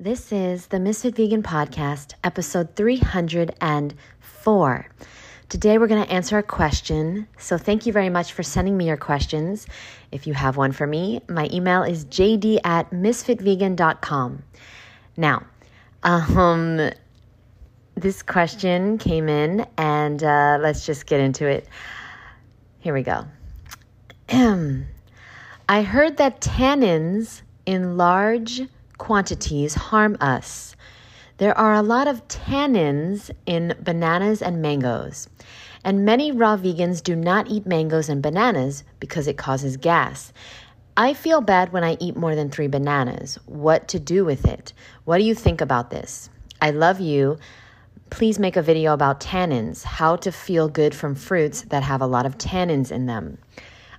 This is the MsFit Vegan Podcast, episode 304. Today we're going to answer a question. So thank you very much for sending me your questions. If you have one for me, my email is jd at msfitvegan.com. Now, um, this question came in, and uh, let's just get into it. Here we go. I heard that tannins in large quantities harm us. There are a lot of tannins in bananas and mangoes. And many raw vegans do not eat mangoes and bananas because it causes gas. I feel bad when I eat more than three bananas. What to do with it? What do you think about this? I love you. Please make a video about tannins, how to feel good from fruits that have a lot of tannins in them.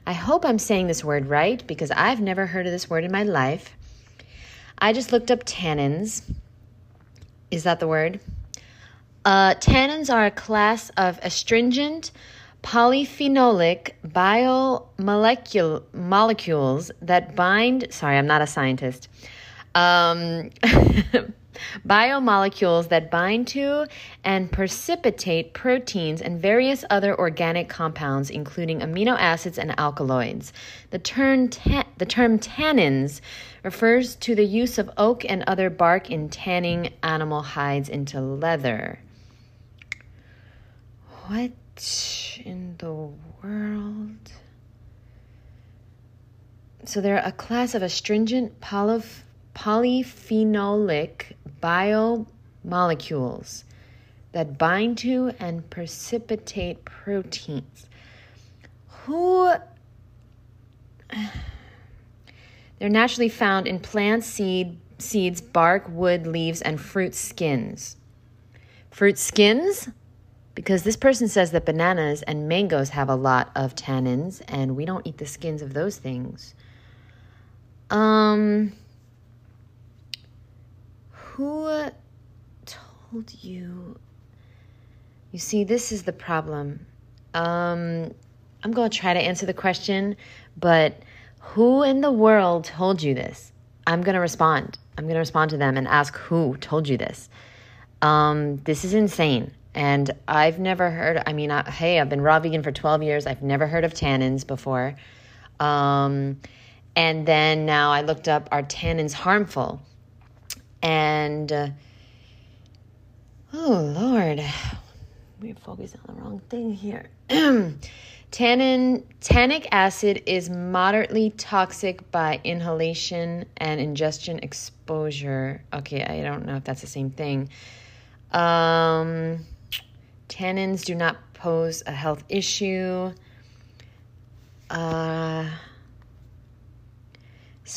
I hope I'm saying this word right because I've never heard of this word in my life. I just looked up tannins. Is that the word? Uh, tannins are a class of astringent polyphenolic biomolecule molecules that bind. Sorry, I'm not a scientist. Um, biomolecules that bind to and precipitate proteins and various other organic compounds, including amino acids and alkaloids. The term, ta- the term tannins refers to the use of oak and other bark in tanning animal hides into leather. What in the world? So they're a class of astringent polyph- polyphenolic biomolecules that bind to and precipitate proteins. Who they're naturally found in plant seed, seeds, bark, wood, leaves, and fruit skins. Fruit skins? Because this person says that bananas and mangoes have a lot of tannins, and we don't eat the skins of those things. Um, who told you? You see, this is the problem. Um, I'm going to try to answer the question, but who in the world told you this? I'm going to respond. I'm going to respond to them and ask who told you this. Um, this is insane. And I've never heard, I mean, I, hey, I've been raw vegan for 12 years. I've never heard of tannins before. Um, and then now I looked up are tannins harmful? And, uh, oh, Lord, we're focusing on the wrong thing here. Tannin, tannic acid is moderately toxic by inhalation and ingestion exposure. Okay, I don't know if that's the same thing. Um, tannins do not pose a health issue. Uh,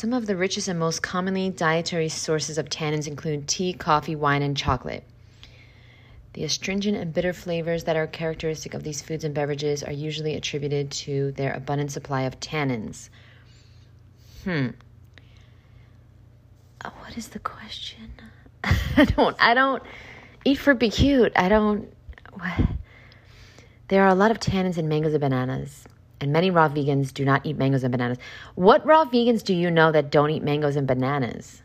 some of the richest and most commonly dietary sources of tannins include tea, coffee, wine, and chocolate. The astringent and bitter flavors that are characteristic of these foods and beverages are usually attributed to their abundant supply of tannins. Hmm. Uh, what is the question? I don't. I don't eat fruit be cute. I don't. What? There are a lot of tannins in mangoes and bananas, and many raw vegans do not eat mangoes and bananas. What raw vegans do you know that don't eat mangoes and bananas?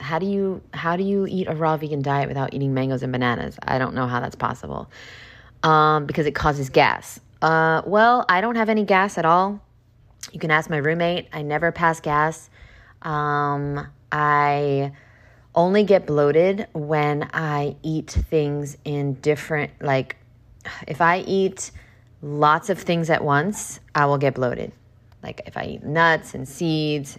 how do you how do you eat a raw vegan diet without eating mangoes and bananas? I don't know how that's possible. Um, because it causes gas. Uh, well, I don't have any gas at all. You can ask my roommate. I never pass gas. Um, I only get bloated when I eat things in different like if I eat lots of things at once, I will get bloated. Like if I eat nuts and seeds,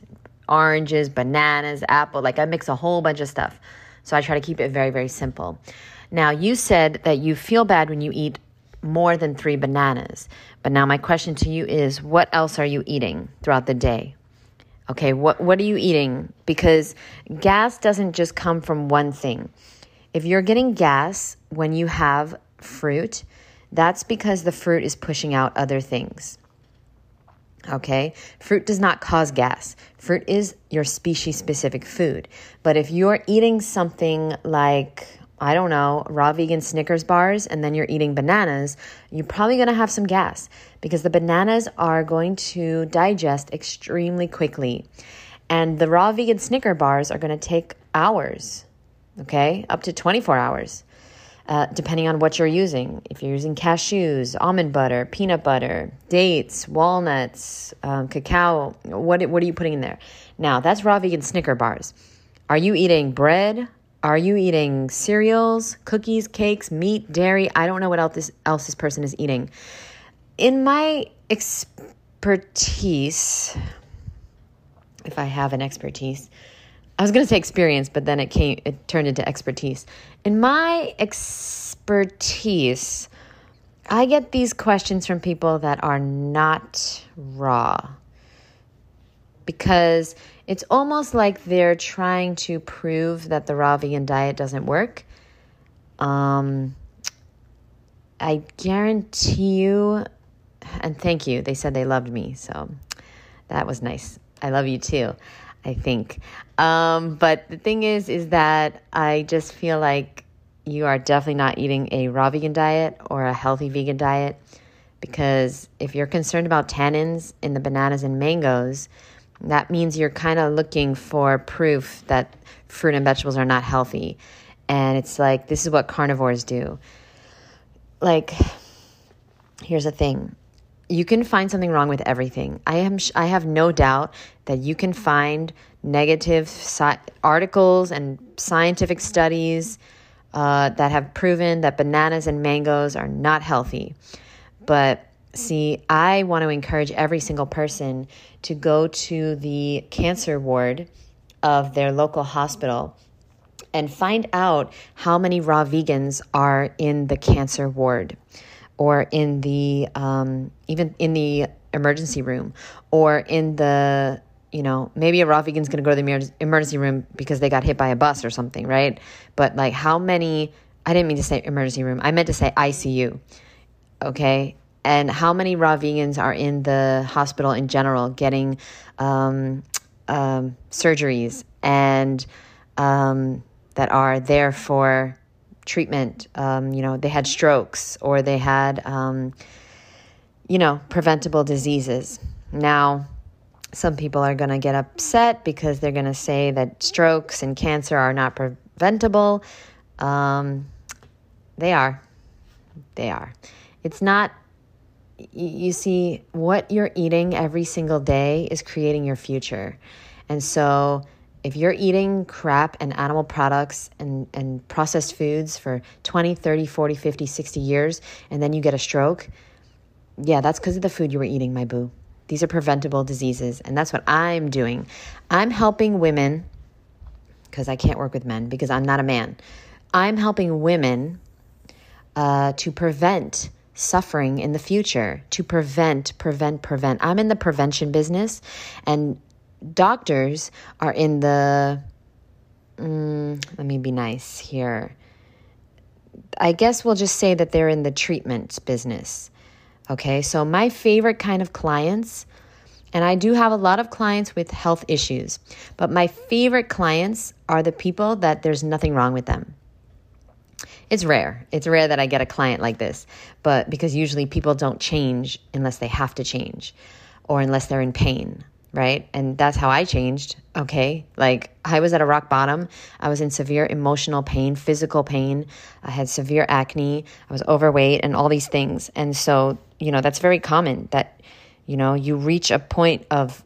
oranges, bananas, apple. Like I mix a whole bunch of stuff. So I try to keep it very, very simple. Now, you said that you feel bad when you eat more than three bananas. But now, my question to you is what else are you eating throughout the day? Okay, what, what are you eating? Because gas doesn't just come from one thing. If you're getting gas when you have fruit, that's because the fruit is pushing out other things. Okay, fruit does not cause gas. Fruit is your species specific food. But if you're eating something like, I don't know, raw vegan Snickers bars and then you're eating bananas, you're probably to have some gas because the bananas are going to digest extremely quickly. And the raw vegan Snicker bars are to take hours, okay, up to 24 hours, uh, depending on what you're using. If you're using cashews, almond butter, peanut butter, dates, walnuts, um, cacao, what, what are you putting in there? Now, that's raw vegan Snicker bars. Are you eating bread? Are you eating cereals, cookies, cakes, meat, dairy? I don't know what else this, else this person is eating. In my expertise, if I have an expertise, I was going to say experience, but then it came, it turned into expertise. In my expertise, I get these questions from people that are not raw because it's almost like they're trying to prove that the raw vegan diet doesn't work. Um, I guarantee you, and thank you. They said they loved me, so that was nice. I love you too. I think. Um, but the thing is, is that I just feel like you are definitely not eating a raw vegan diet or a healthy vegan diet because if you're concerned about tannins in the bananas and mangoes, that means you're kind of looking for proof that fruit and vegetables are not healthy. And it's like, this is what carnivores do. Like, here's the thing you can find something wrong with everything. I am I have no doubt that you can find negative articles and scientific studies uh, that have proven that bananas and mangoes are not healthy. But see, I want to encourage every single person to go to the cancer ward of their local hospital and find out how many raw vegans are in the cancer ward or in the um, even in the emergency room or in the you know maybe a raw vegan's going to go to the emergency room because they got hit by a bus or something right? But like how many i didn't mean to say emergency room i meant to say icu okay? And how many raw vegans are in the hospital in general getting um, um, surgeries and um, that are there for treatment. Um, you know, they had strokes or they had, um, you know, preventable diseases. Now, some people are going to get upset because they're going to say that strokes and cancer are not preventable. Um, they are. They are. It's not you see, what you're eating every single day is creating your future. And so, if you're eating crap and animal products and, and processed foods for 20, 30, 40, 50, 60 years, and then you get a stroke, yeah, that's because of the food you were eating, my boo. These are preventable diseases. And that's what I'm doing. I'm helping women, because I can't work with men because I'm not a man. I'm helping women uh, to prevent suffering in the future to prevent, prevent, prevent. I'm in the prevention business, and doctors are in the, mm, let me be nice here. I guess we'll just say that they're in the treatment business. Okay, so my favorite kind of clients, and I do have a lot of clients with health issues, but my favorite clients are the people that there's nothing wrong with them. It's rare. It's rare that I get a client like this, but because usually people don't change unless they have to change or unless they're in pain, right? And that's how I changed, okay? Like I was at a rock bottom. I was in severe emotional pain, physical pain. I had severe acne. I was overweight and all these things. And so, you know, that's very common that you know, you reach a point of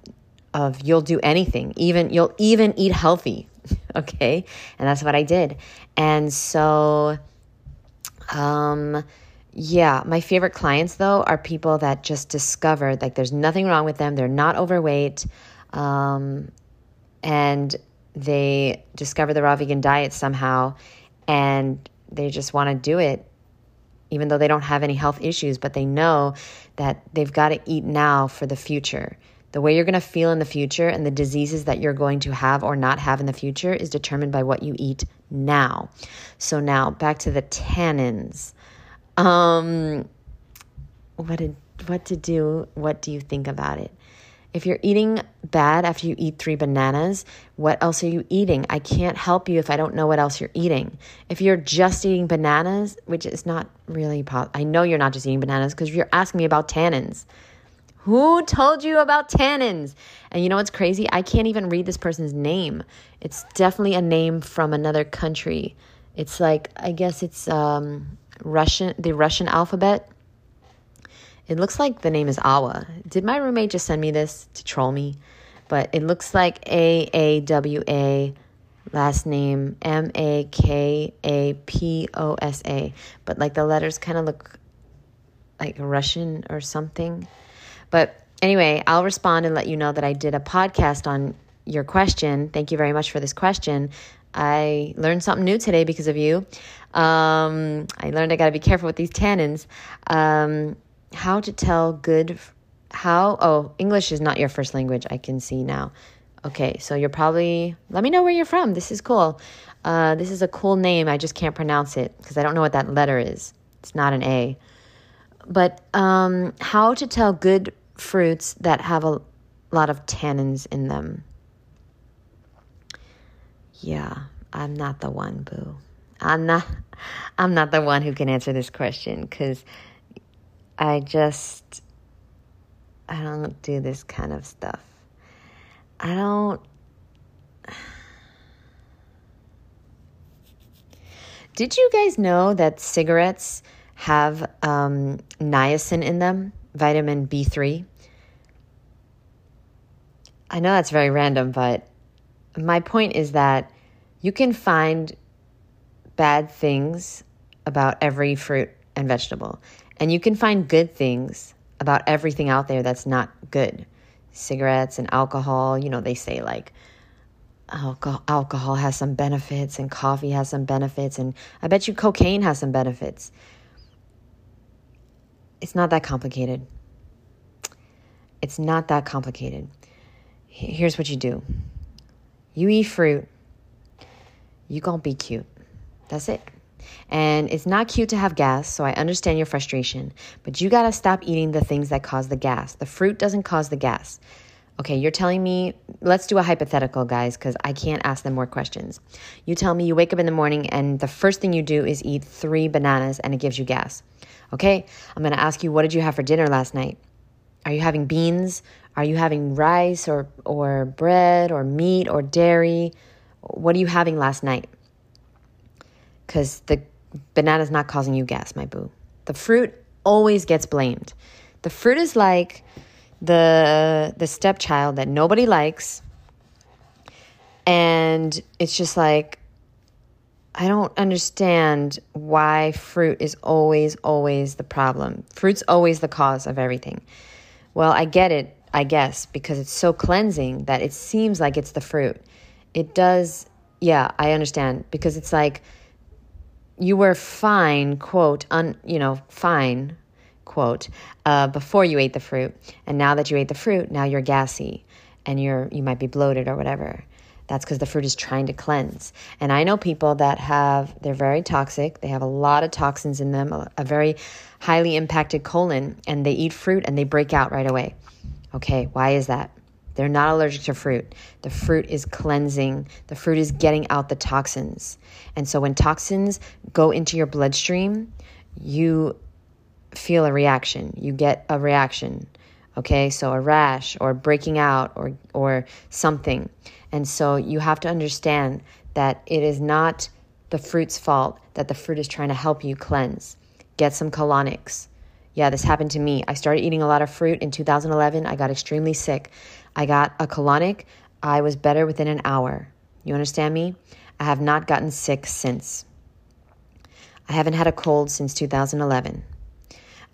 of you'll do anything. Even you'll even eat healthy, okay? And that's what I did. And so um, yeah, my favorite clients though are people that just discovered like there's nothing wrong with them. They're not overweight. Um, and they discover the raw vegan diet somehow and they just want to do it even though they don't have any health issues, but they know that they've got to eat now for the future. The way you're going to feel in the future and the diseases that you're going to have or not have in the future is determined by what you eat now. So now back to the tannins. Um, what did what to do? What do you think about it? If you're eating bad after you eat three bananas, what else are you eating? I can't help you if I don't know what else you're eating. If you're just eating bananas, which is not really, po- I know you're not just eating bananas because you're asking me about tannins. Who told you about tannins? And you know what's crazy? I can't even read this person's name. It's definitely a name from another country. It's like I guess it's um, Russian, the Russian alphabet. It looks like the name is Awa. Did my roommate just send me this to troll me? But it looks like A A W A, last name M A K A P O S A. But like the letters kind of look like Russian or something. But anyway, I'll respond and let you know that I did a podcast on your question. Thank you very much for this question. I learned something new today because of you. Um, I learned I got to be careful with these tannins. Um, how to tell good, how, oh, English is not your first language, I can see now. Okay, so you're probably, let me know where you're from. This is cool. Uh, this is a cool name. I just can't pronounce it because I don't know what that letter is. It's not an A. But um, how to tell good fruits that have a lot of tannins in them. Yeah, I'm not the one, boo. I'm not I'm not the one who can answer this question cuz I just I don't do this kind of stuff. I don't Did you guys know that cigarettes have um, niacin in them, vitamin B3? I know that's very random, but my point is that you can find bad things about every fruit and vegetable, and you can find good things about everything out there that's not good. Cigarettes and alcohol, you know, they say like alcohol, alcohol has some benefits and coffee has some benefits, and I bet you cocaine has some benefits. It's not that complicated. It's not that complicated. Here's what you do you eat fruit, you gonna be cute. That's it. And it's not cute to have gas, so I understand your frustration, but you gotta stop eating the things that cause the gas. The fruit doesn't cause the gas. Okay, you're telling me, let's do a hypothetical, guys, because I can't ask them more questions. You tell me you wake up in the morning and the first thing you do is eat three bananas and it gives you gas. Okay, I'm gonna ask you, what did you have for dinner last night? Are you having beans? Are you having rice or, or bread or meat or dairy? What are you having last night? Because the banana's not causing you gas, my boo. The fruit always gets blamed. The fruit is like the the stepchild that nobody likes. And it's just like I don't understand why fruit is always, always the problem. Fruit's always the cause of everything. Well, I get it, I guess, because it's so cleansing that it seems like it's the fruit. It does, yeah, I understand, because it's like you were fine, quote, un, you know, fine, quote, uh, before you ate the fruit. And now that you ate the fruit, now you're gassy and you're, you might be bloated or whatever. That's because the fruit is trying to cleanse. And I know people that have, they're very toxic. They have a lot of toxins in them, a, a very highly impacted colon, and they eat fruit and they break out right away. Okay, why is that? They're not allergic to fruit. The fruit is cleansing, the fruit is getting out the toxins. And so when toxins go into your bloodstream, you feel a reaction. You get a reaction. Okay, so a rash or breaking out or, or something. And so you have to understand that it is not the fruit's fault that the fruit is trying to help you cleanse. Get some colonics. Yeah, this happened to me. I started eating a lot of fruit in 2011. I got extremely sick. I got a colonic. I was better within an hour. You understand me? I have not gotten sick since. I haven't had a cold since 2011.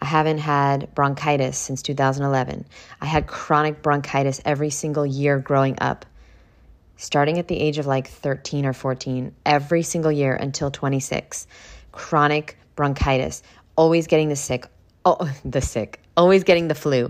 I haven't had bronchitis since 2011. I had chronic bronchitis every single year growing up starting at the age of like 13 or 14, every single year until 26. Chronic bronchitis, always getting the sick, oh, the sick, always getting the flu,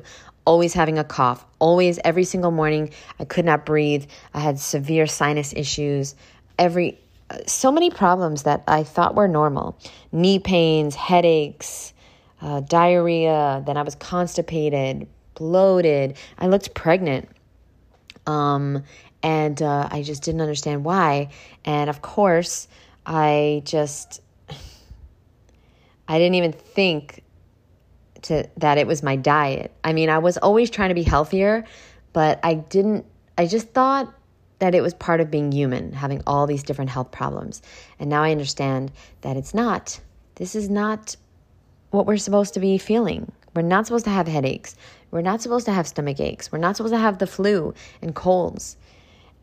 always having a cough, always every single morning I could not breathe. I had severe sinus issues, every so many problems that I thought were normal. Knee pains, headaches, uh, diarrhea, then I was constipated, bloated. I looked pregnant. Um, and uh, I just didn't understand why. And of course, I just I didn't even think to that it was my diet. I mean, I was always trying to be healthier, but I didn't I just thought that it was part of being human, having all these different health problems. And now I understand that it's not. This is not what we're supposed to be feeling. We're not supposed to have headaches. We're not supposed to have stomach aches. We're not supposed to have the flu and colds.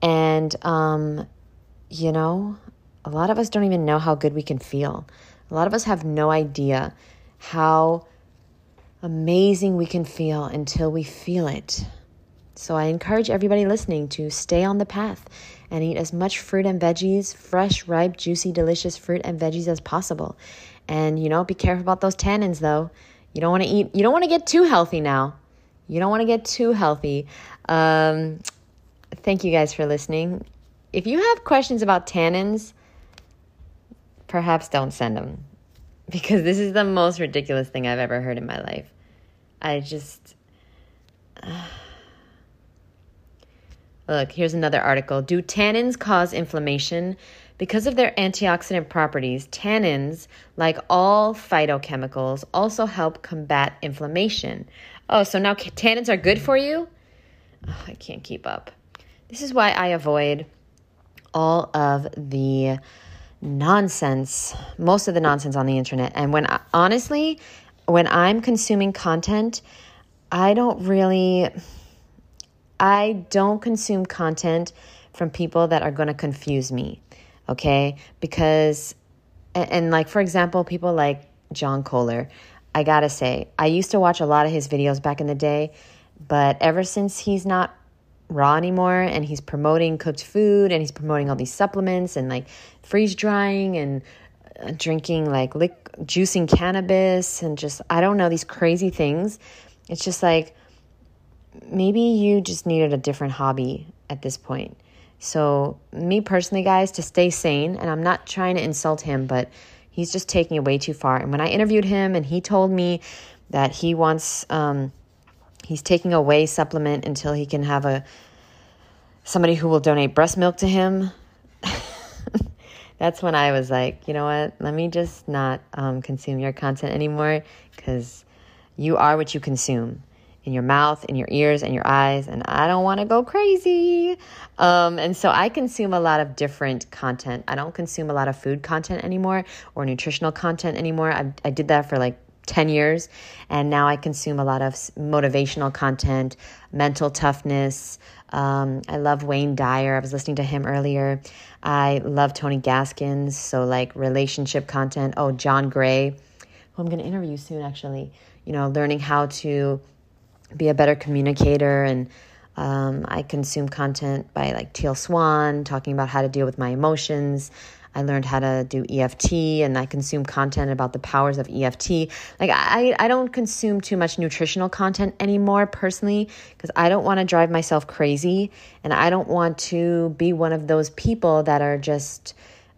And, um, you know, a lot of us don't even know how good we can feel. A lot of us have no idea how amazing we can feel until we feel it. So I encourage everybody listening to stay on the path and eat as much fruit and veggies, fresh, ripe, juicy, delicious fruit and veggies as possible. And you know, be careful about those tannins though. You don't want to eat you don't want to get too healthy now. You don't want to get too healthy. Um, thank you guys for listening. If you have questions about tannins, perhaps don't send them because this is the most ridiculous thing I've ever heard in my life. I just. Uh, look, here's another article. Do tannins cause inflammation? Because of their antioxidant properties, tannins, like all phytochemicals, also help combat inflammation. Oh, so now tannins are good for you? Oh, I can't keep up. This is why I avoid all of the nonsense, most of the nonsense on the internet. And when I, honestly, when I'm consuming content, I don't really I don't consume content from people that are going to confuse me, okay? Because and, and like for example, people like John Kohler, I got to say, I used to watch a lot of his videos back in the day, but ever since he's not raw anymore and he's promoting cooked food and he's promoting all these supplements and like freeze drying and drinking like lick, juicing cannabis and just I don't know these crazy things. It's just like maybe you just needed a different hobby at this point. So, me personally, guys, to stay sane, and I'm not trying to insult him, but he's just taking it way too far. And when I interviewed him and he told me that he wants, um, he's taking a whey supplement until he can have a somebody who will donate breast milk to him that's when i was like you know what let me just not um, consume your content anymore because you are what you consume in your mouth, in your ears, and your eyes, and I don't want to go crazy. Um, and so I consume a lot of different content. I don't consume a lot of food content anymore or nutritional content anymore. I, I did that for like 10 years, and now I consume a lot of motivational content, mental toughness. Um, I love Wayne Dyer. I was listening to him earlier. I love Tony Gaskins. So, like relationship content. Oh, John Gray, who I'm going to interview soon, actually. You know, learning how to be a better communicator and um, I consume content by like Teal Swan talking about how to deal with my emotions. I learned how to do EFT and I consume content about the powers of EFT. Like I, I don't consume too much nutritional content anymore personally because I don't want to drive myself crazy and I don't want to be one of those people that are just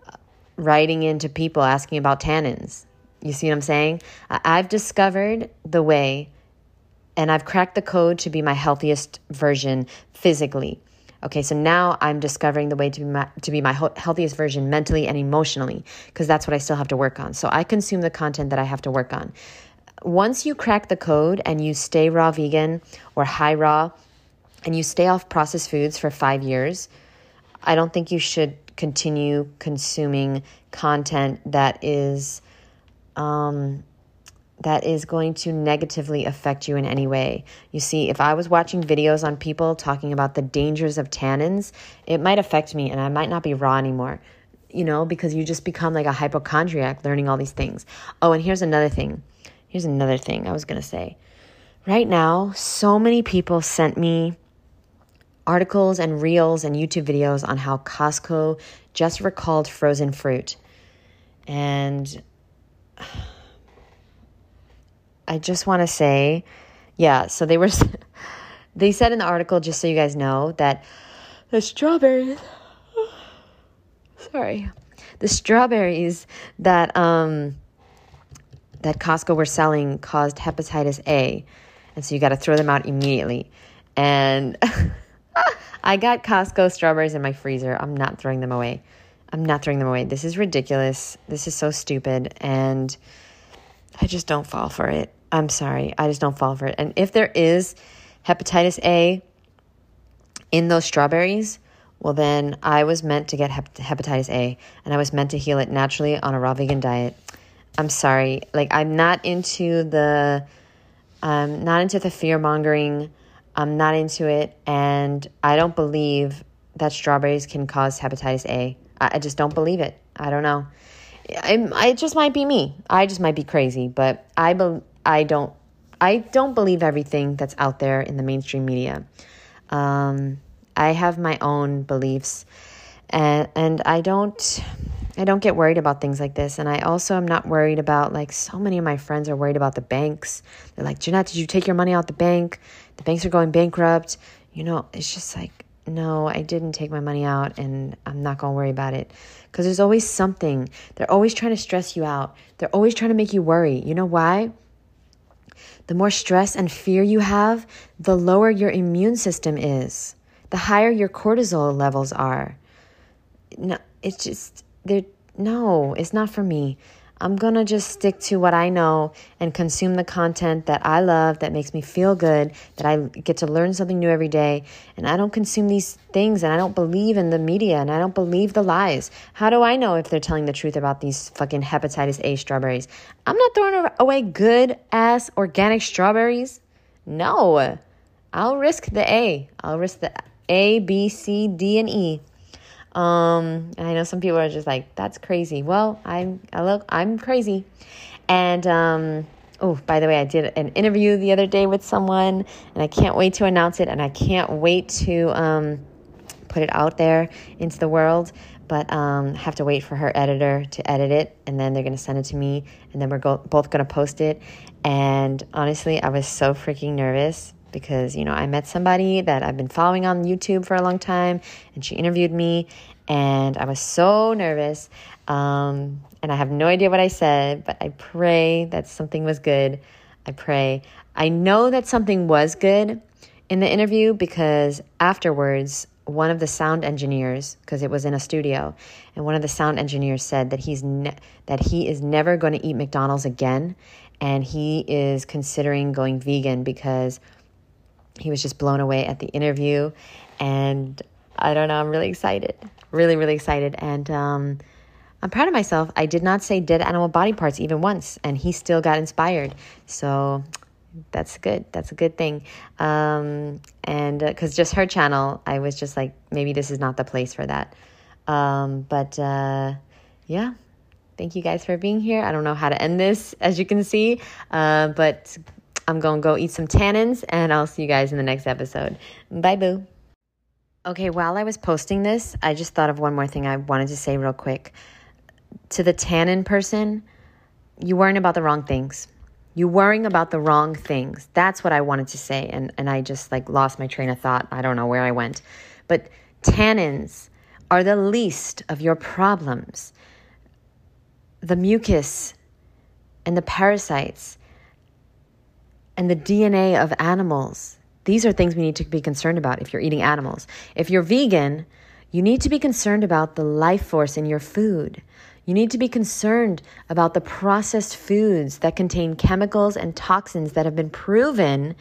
uh, writing into people asking about tannins. You see what I'm saying? I've discovered the way and I've cracked the code to be my healthiest version physically. Okay, so now I'm discovering the way to be my, to be my healthiest version mentally and emotionally because that's what I still have to work on. So I consume the content that I have to work on. Once you crack the code and you stay raw vegan or high raw and you stay off processed foods for 5 years, I don't think you should continue consuming content that is um, that is going to negatively affect you in any way. You see, if I was watching videos on people talking about the dangers of tannins, it might affect me and I might not be raw anymore, you know, because you just become like a hypochondriac learning all these things. Oh, and here's another thing. Here's another thing I was going to say. Right now, so many people sent me articles and reels and YouTube videos on how Costco just recalled frozen fruit. And I just want to say, yeah, so they were, they said in the article, just so you guys know, that the strawberries, sorry, the strawberries that, um, that Costco were selling caused hepatitis A. And so you got to throw them out immediately. And I got Costco strawberries in my freezer. I'm not throwing them away. I'm not throwing them away. This is ridiculous. This is so stupid. And I just don't fall for it. I'm sorry. I just don't fall for it. And if there is hepatitis A in those strawberries, well, then I was meant to get hep- hepatitis A and I was meant to heal it naturally on a raw vegan diet. I'm sorry. Like, I'm not into the. I'm not into the fear mongering. I'm not into it. And I don't believe that strawberries can cause hepatitis A. I, I just don't believe it. I don't know. I, it just might be me. I just might be crazy, but I, be, I don't I don't believe everything that's out there in the mainstream media. Um, I have my own beliefs, and and I don't I don't get worried about things like this. And I also am not worried about like so many of my friends are worried about the banks. They're like, Jeanette, did you take your money out the bank? The banks are going bankrupt. You know, it's just like no, I didn't take my money out and I'm not going to worry about it. Because there's always something. They're always trying to stress you out. They're always trying to make you worry. You know why? The more stress and fear you have, the lower your immune system is, the higher your cortisol levels are. No, it's just, there. no, it's not for me. I'm to just stick to what I know and consume the content that I love, that makes me feel good, that I get to learn something new every day. And I don't consume these things and I don't believe in the media and I don't believe the lies. How do I know if they're telling the truth about these fucking hepatitis A strawberries? I'm not throwing away good ass organic strawberries. No. I'll risk the A. I'll risk the A, B, C, D, and E. Um, I know some people are just like, that's crazy. Well, I'm, I look, I'm crazy. And, um, oh, by the way, I did an interview the other day with someone and I can't wait to announce it and I can't wait to, um, put it out there into the world. But um, have to wait for her editor to edit it, and then they're gonna send it to me, and then we're go- both gonna post it. And honestly, I was so freaking nervous because you know I met somebody that I've been following on YouTube for a long time, and she interviewed me, and I was so nervous, um, and I have no idea what I said, but I pray that something was good. I pray. I know that something was good in the interview because afterwards, one of the sound engineers, because it was in a studio, and one of the sound engineers said that he's ne- that he is never going to eat McDonald's again, and he is considering going vegan because he was just blown away at the interview. And I don't know, I'm really excited. Really, really excited. And um, I'm proud of myself. I did not say dead animal body parts even once, and he still got inspired. So that's good. That's a good thing. Um, and because uh, just her channel, I was just like, maybe this is not the place for that. Um, but uh, yeah, thank you guys for being here. I don't know how to end this, as you can see, uh, but I'm going to go eat some tannins and I'll see you guys in the next episode. Bye, boo. Okay, while I was posting this, I just thought of one more thing I wanted to say real quick. To the tannin person, you worrying about the wrong things. You worrying about the wrong things. That's what I wanted to say. And, and I just like lost my train of thought. I don't know where I went. But tannins are the least of your problems. The mucus and the parasites and the DNA of animals. These are things we need to be concerned about if you're eating animals. If you're vegan, you need to be concerned about the life force in your food. You need to be concerned about the processed foods that contain chemicals and toxins that have been proven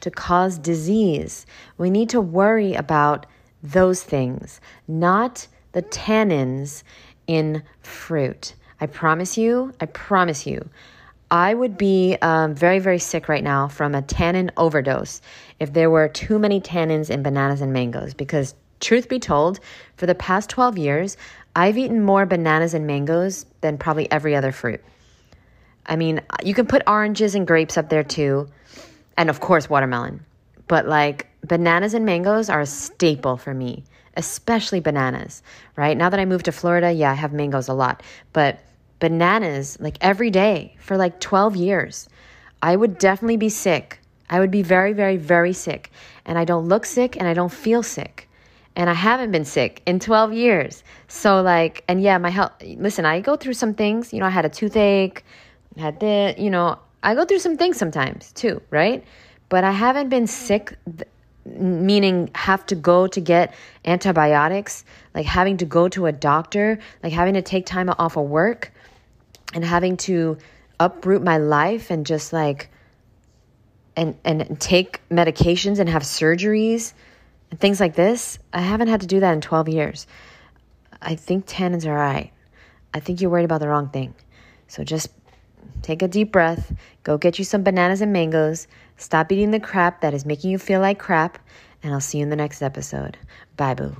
to cause disease. We need to worry about those things, not the tannins in fruit. I promise you, I promise you, I would be um, very, very sick right now from a tannin overdose if there were too many tannins in bananas and mangoes. Because, truth be told, for the past 12 years, I've eaten more bananas and mangoes than probably every other fruit. I mean, you can put oranges and grapes up there too, and of course, watermelon. But like, bananas and mangoes are a staple for me, especially bananas, right? Now that I moved to Florida, yeah, I have mangoes a lot, but bananas like every day for like 12 years, I would definitely be sick. I would be very, very, very sick. And I don't look sick and I don't feel sick. And I haven't been sick in 12 years. So, like, and yeah, my health, listen, I go through some things. You know, I had a toothache, had this, you know, I go through some things sometimes too, right? But I haven't been sick, meaning have to go to get antibiotics, like having to go to a doctor, like having to take time off of work and having to uproot my life and just like and, and take medications and have surgeries and things like this. I haven't had to do that in 12 years. I think tannins are right. I think you're worried about the wrong thing. So just take a deep breath, go get you some bananas and mangoes, stop eating the crap that is making you feel like crap, and I'll see you in the next episode. Bye, boo.